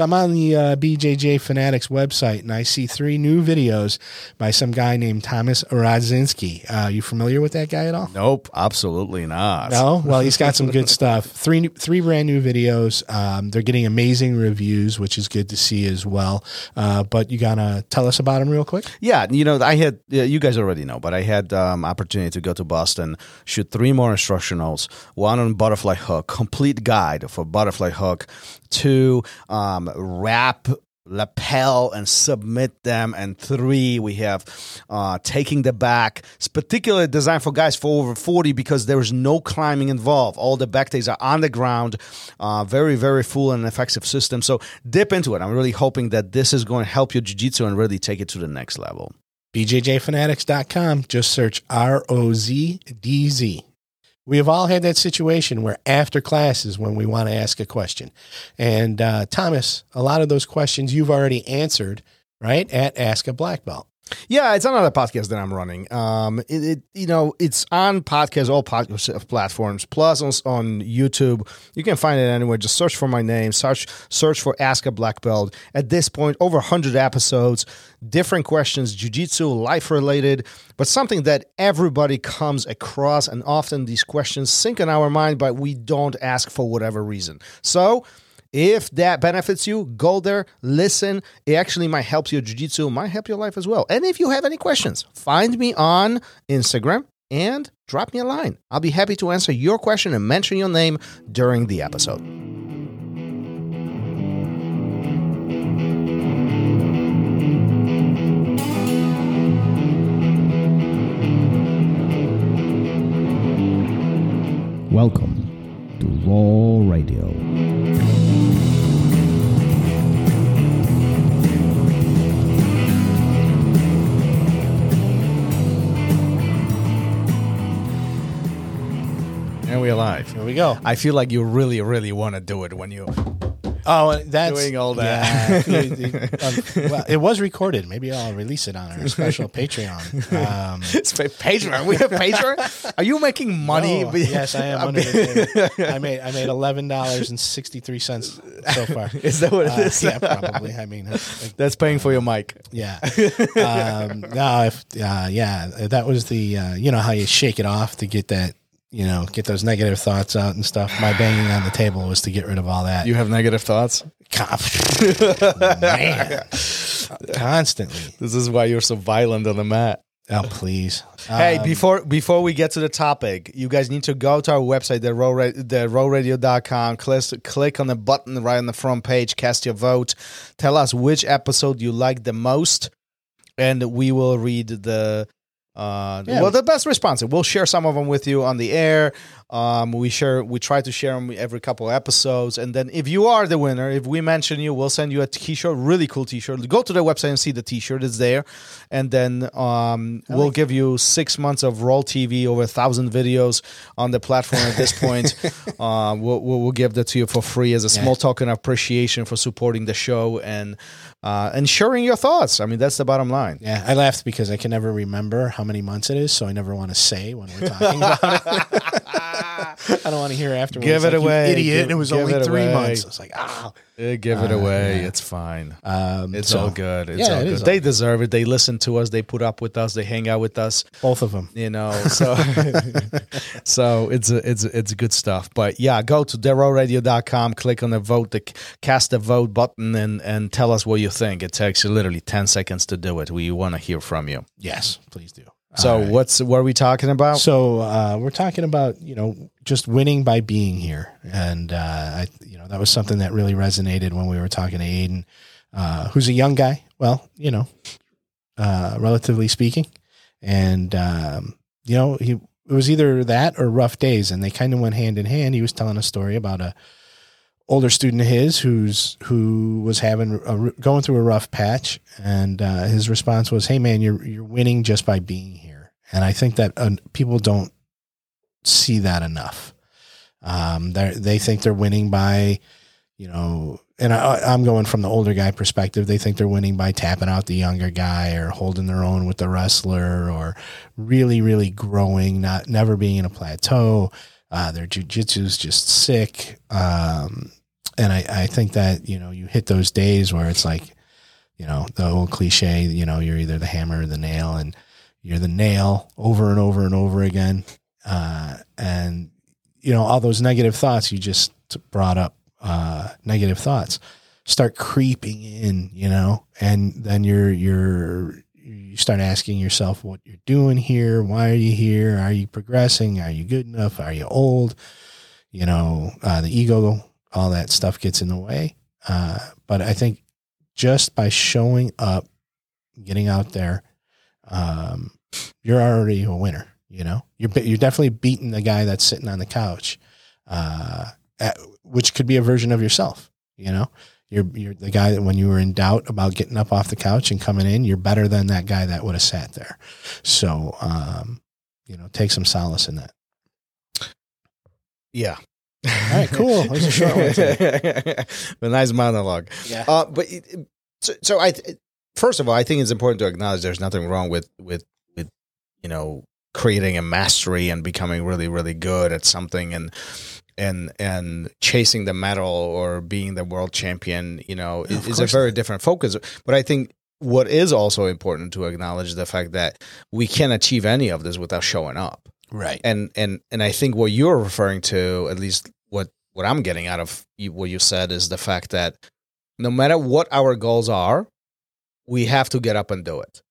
So I'm on the uh, BJJ Fanatics website and I see three new videos by some guy named Thomas Rozdzynski. Uh, you familiar with that guy at all? Nope, absolutely not. No, well, he's got some good stuff. Three, new- three brand new videos. Um, they're getting amazing reviews, which is good to see as well. Uh, but you gotta tell us about them real quick. Yeah, you know, I had you guys already know, but I had um, opportunity to go to Boston, shoot three more instructionals, one on butterfly hook, complete guide for butterfly hook, two um, wrap lapel and submit them. And three we have uh, taking the back it's particularly designed for guys for over 40 because there's no climbing involved. All the back days are on the ground uh, very very full and effective system. So dip into it. I'm really hoping that this is going to help your jiu-jitsu and really take it to the next level. BJJfanatics.com. Just search R O Z D Z. We have all had that situation where after class is when we want to ask a question. And uh, Thomas, a lot of those questions you've already answered, right? At Ask a Black Belt. Yeah, it's another podcast that I'm running. Um, it, it you know it's on podcast all podcast platforms plus on, on YouTube. You can find it anywhere. Just search for my name. Search search for Ask a Black Belt. At this point, over 100 episodes, different questions, jujitsu, life related, but something that everybody comes across, and often these questions sink in our mind, but we don't ask for whatever reason. So. If that benefits you, go there, listen. It actually might help your jiu-jitsu, might help your life as well. And if you have any questions, find me on Instagram and drop me a line. I'll be happy to answer your question and mention your name during the episode. Go. I feel like you really, really want to do it when you. Oh, that's Doing all that. Yeah. um, well, it was recorded. Maybe I'll release it on our special Patreon. Um, It's Patreon. We have Patreon. Are you making money? oh, yes, I am. Under the table. I made I made eleven dollars and sixty three cents so far. Is that what it Uh, is? yeah, probably. I mean, like, That's paying for your mic. yeah. Um, no, if uh, yeah, that was the uh, you know how you shake it off to get that you know get those negative thoughts out and stuff. My banging on the table was to get rid of all that. You have negative thoughts. Man, constantly. This is why you're so violent on the mat. Oh please. Hey, Um, before before we get to the topic, you guys need to go to our website, the row the rolradio.com, click click on the button right on the front page, cast your vote. Tell us which episode you like the most, and we will read the uh Yeah. well the best response. We'll share some of them with you on the air. Um, we share we try to share them every couple of episodes, and then if you are the winner, if we mention you, we'll send you a t-shirt, really cool t-shirt. Go to the website and see the t-shirt; it's there, and then um, we'll give you six months of Roll TV, over a thousand videos on the platform at this point. uh, we'll, we'll we'll give that to you for free as a small token of appreciation for supporting the show and uh, and sharing your thoughts. I mean, that's the bottom line. Yeah, I laughed because I can never remember how many months it is, so I never want to say when we're talking about it. I don't want to hear afterwards. Give it like, "You away. idiot! Give- it was only it three away. months. It's like ah, Uh, give it Uh, away. yeah. It's fine. um, It's so, all good. It's yeah, all it good. all They deserve it. They listen to us. They put up with us. They hang out with us. Both of them. You know, so so it's a, it's a, it's good stuff. But yeah, go to therolradio.com, click on the vote, the cast the vote button, and and tell us what you think. It takes you literally ten seconds to do it. We want to hear from you. Yes, please do. So right. what's what are we talking about? So uh, we're talking about you know just winning by being here, and uh, I you know that was something that really resonated when we were talking to Aidan, uh, who's a young guy. Well, you know, uh, relatively speaking, and um, you know he it was either that or rough days, and they kind of went hand in hand. He was telling a story about a older student of his who's who was having a, going through a rough patch, and uh, his response was, "Hey man, you're you're winning just by being here." And I think that uh, people don't see that enough. Um, they they think they're winning by, you know, and I, I'm going from the older guy perspective. They think they're winning by tapping out the younger guy or holding their own with the wrestler or really, really growing, not never being in a plateau. Uh, their jujitsu is just sick. Um, and I, I think that you know you hit those days where it's like you know the old cliche you know you're either the hammer or the nail and you're the nail over and over and over again. Uh, and you know all those negative thoughts you just brought up uh, negative thoughts start creeping in you know? And then you're you're you start asking yourself what you're doing here. Why are you here? Are you progressing? Are you good enough? Are you old? You know uh, the ego all that stuff gets in the way uh, but i think just by showing up getting out there um, you're already a winner you know you're you're definitely beating the guy that's sitting on the couch uh, at, which could be a version of yourself you know you're you're the guy that when you were in doubt about getting up off the couch and coming in, you're better than that guy that would have sat there. So, um, you know, take some solace in that. Yeah. All right, cool. That was a short one. today. a nice monologue. Yeah. Uh, but it, it- so, so I, first of all, I think it's important to acknowledge there's nothing wrong with with with you know creating a mastery and becoming really really good at something and and and chasing the medal or being the world champion. You know, Yeah, of is a course very different focus. But I think what is also important to acknowledge is the fact that we can't achieve any of this without showing up Right. and and and I think what you're referring to, at least what what I'm getting out of what you said, is the fact that no matter what our goals are, we have to get up and do it.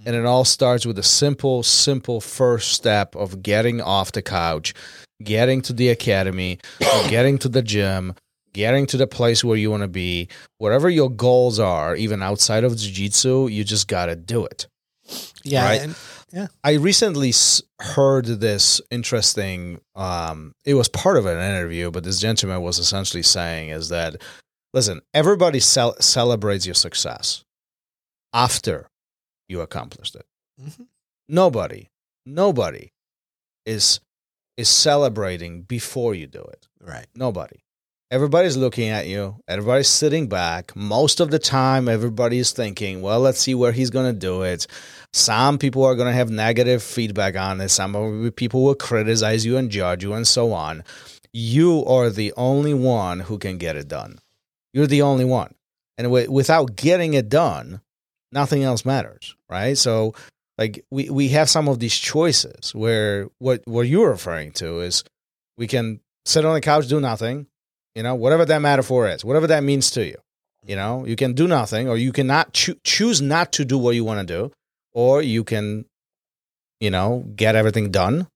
Hmm. And it all starts with a simple, simple first step of getting off the couch, getting to the academy, getting to the gym, getting to the place where you want to be. Whatever your goals are, even outside of jiu-jitsu, you just got to do it. Yeah. Right. and- I recently heard this interesting. Um, it was part of an interview, but this gentleman was essentially saying is that, listen, everybody cel- celebrates your success after you accomplished it. Mhm. Nobody, nobody is is celebrating before you do it. right. Nobody. Everybody's looking at you. Everybody's sitting back. Most of the time, everybody's thinking, well, let's see where he's going to do it. Some people are going to have negative feedback on it. Some people will criticize you and judge you and so on. You are the only one who can get it done. You're the only one. And wi- without getting it done, nothing else matters, right? So, like, we, we have some of these choices where what, what you're referring to is we can sit on the couch, do nothing, you know, whatever that metaphor is, whatever that means to you. You know, you can do nothing, or you cannot choo- choose not to do what you want to do, or you can, you know, get everything done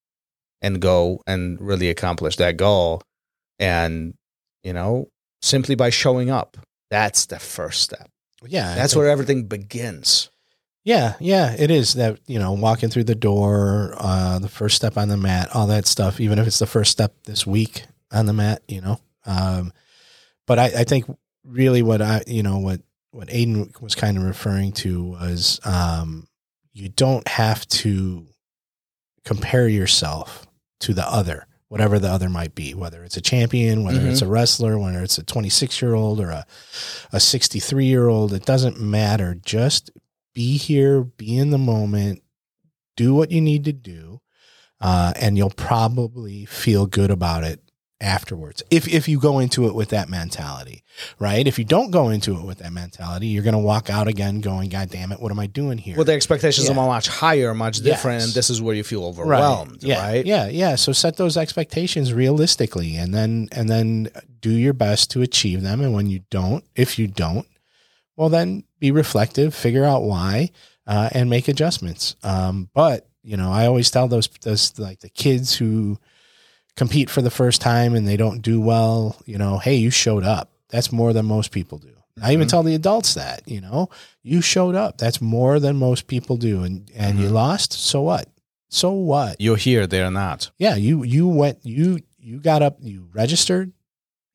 and go and really accomplish that goal. And, you know, simply by showing up, that's the first step. Yeah. That's where everything begins. Yeah, yeah, it is that you know walking through the door, uh, the first step on the mat, all that stuff. Even if it's the first step this week on the mat, you know. Um, but I, I think really what I, you know, what what Aidan was kind of referring to was um, you don't have to compare yourself to the other, whatever the other might be, whether it's a champion, whether Mhm. it's a wrestler, whether it's a 26 year old or a, a 63 year old, it doesn't matter. Just be here, be in the moment, do what you need to do, uh, and you'll probably feel good about it afterwards. If if you go into it with that mentality, right? If you don't go into it with that mentality, you're going to walk out again going, "God damn it, what am I doing here?" Well, the expectations Yeah. are much higher, much different, Yes. and this is where you feel overwhelmed, Yeah, right? Yeah, yeah. So set those expectations realistically, and then and then do your best to achieve them. And when you don't, if you don't, well, then be reflective, figure out why, uh, and make adjustments. Um, but you know, I always tell those those like the kids who compete for the first time and they don't do well. You know, hey, you showed up. That's more than most people do. I even tell the adults that, you know, you showed up. That's more than most people do. And and you Mhm. lost. So what? So what? You're here, they're not. yeah, you you went you you got up, you registered,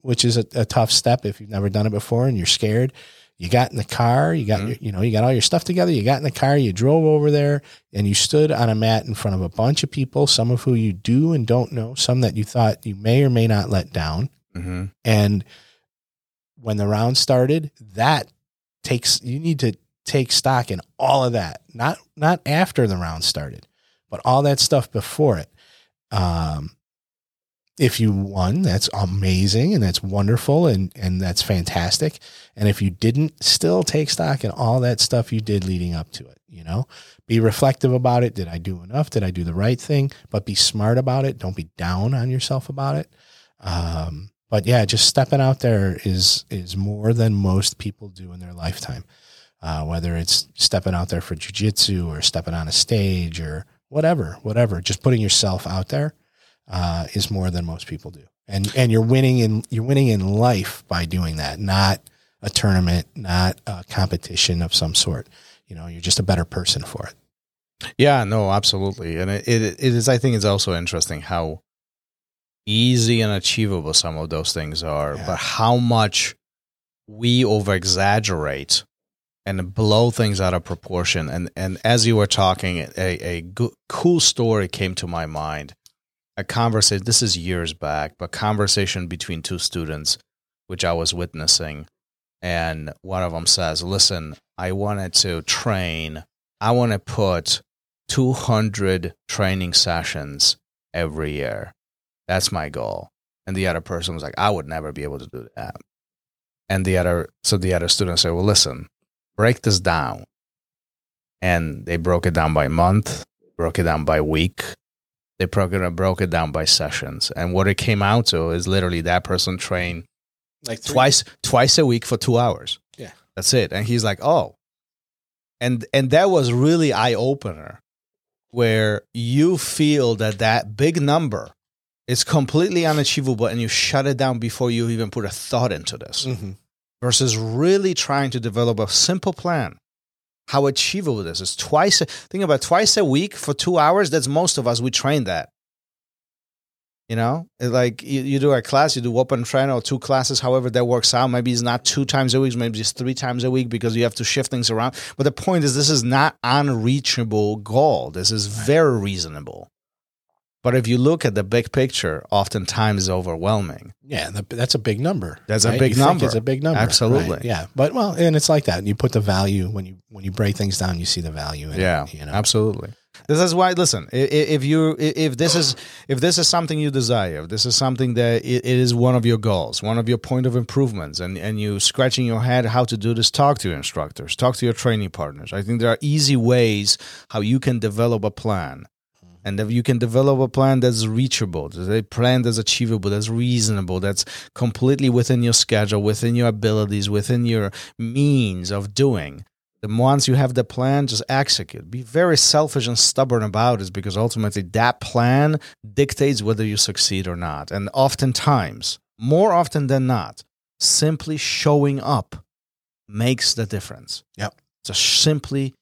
which is a, a tough step if you've never done it before and you're scared. You got in the car, you got Mhm. your, you know you got all your stuff together. You got in the car, you drove over there, and you stood on a mat in front of a bunch of people, some of who you do and don't know, some that you thought you may or may not let down. Mm-hmm. And when the round started, that takes you need to take stock in all of that. Not not after the round started, but all that stuff before it. Um if you won, that's amazing and that's wonderful and, and that's fantastic. And if you didn't, still take stock in all that stuff you did leading up to it. You know, be reflective about it. Did I do enough? Did I do the right thing? But be smart about it. Don't be down on yourself about it. Um, but yeah, just stepping out there is is more than most people do in their lifetime. Uh, whether it's stepping out there for jujitsu or stepping on a stage or whatever, whatever, just putting yourself out there uh, is more than most people do. And and you're winning in you're winning in life by doing that, not a tournament, not a competition of some sort. You know, you're just a better person for it. Yeah, no, absolutely. And it, it, it is, I think it's also interesting how easy and achievable some of those things are, Yeah. but how much we over exaggerate and blow things out of proportion. And, and as you were talking, a, a go- cool story came to my mind. A conversation, this is years back, but conversation between two students, which I was witnessing. And one of them says, Listen, I wanted to train, I want to put 200 training sessions every year. That's my goal. And the other person was like, I would never be able to do that. And the other, so the other student said, Well, listen, break this down. And they broke it down by month, broke it down by week. They it, broke it down by sessions. And what it came out to is literally that person trained Like twice twice a week for two hours. Yeah. that's it. And he's like, oh, and and that was really eye opener, where you feel that that big number is completely unachievable, and you shut it down before you even put a thought into this, hmm versus really trying to develop a simple plan. How achievable this is twice. Think about twice a week for two hours. That's most of us. We train that. You know, It's like you, you do a class, you do open train or two classes, however that works out. Maybe it's not two times a week, maybe it's three times a week because you have to shift things around. But the point is, this is not unreachable goal. This is very reasonable. But if you look at the big picture, oftentimes it's overwhelming. Yeah, that's a big number. That's a big You number. It's a big number. Absolutely. Right, Yeah, but well, and it's like that. You put the value when you when you break things down, you see the value. In Yeah, it, you know. absolutely. This is why. Listen, if you if this is if this is something you desire, if this is something that it, it is one of your goals, one of your point of improvements, and and you scratching your head how to do this, talk to your instructors, talk to your training partners. I think there are easy ways how you can develop a plan. And if you can develop a plan that's reachable, that's a plan that's achievable, that's reasonable, that's completely within your schedule, within your abilities, within your means of doing, then once you have the plan, just execute. Be very selfish and stubborn about it because ultimately that plan dictates whether you succeed or not. And oftentimes, more often than not, simply showing up makes the difference. Yep. Just simply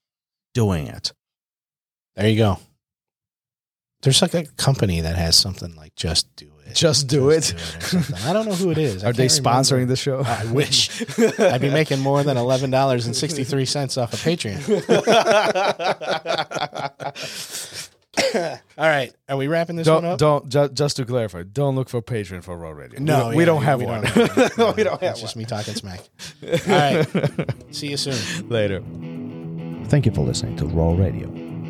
doing it. There you go. There's like a company that has something like "Just Do It." Just Do It. or something. I don't know who it is. I Are they sponsoring remember. the show? I wish. I'd be making more than eleven dollars and sixty three cents off of Patreon. All right, are we wrapping this one Don't up? don't ju- just to clarify, don't look for Patreon for ROL Radio. no, we, we don't have we one. Don't have one. we don't have It's just me talking smack. All right, see you soon. Later. Thank you for listening to ROL Radio.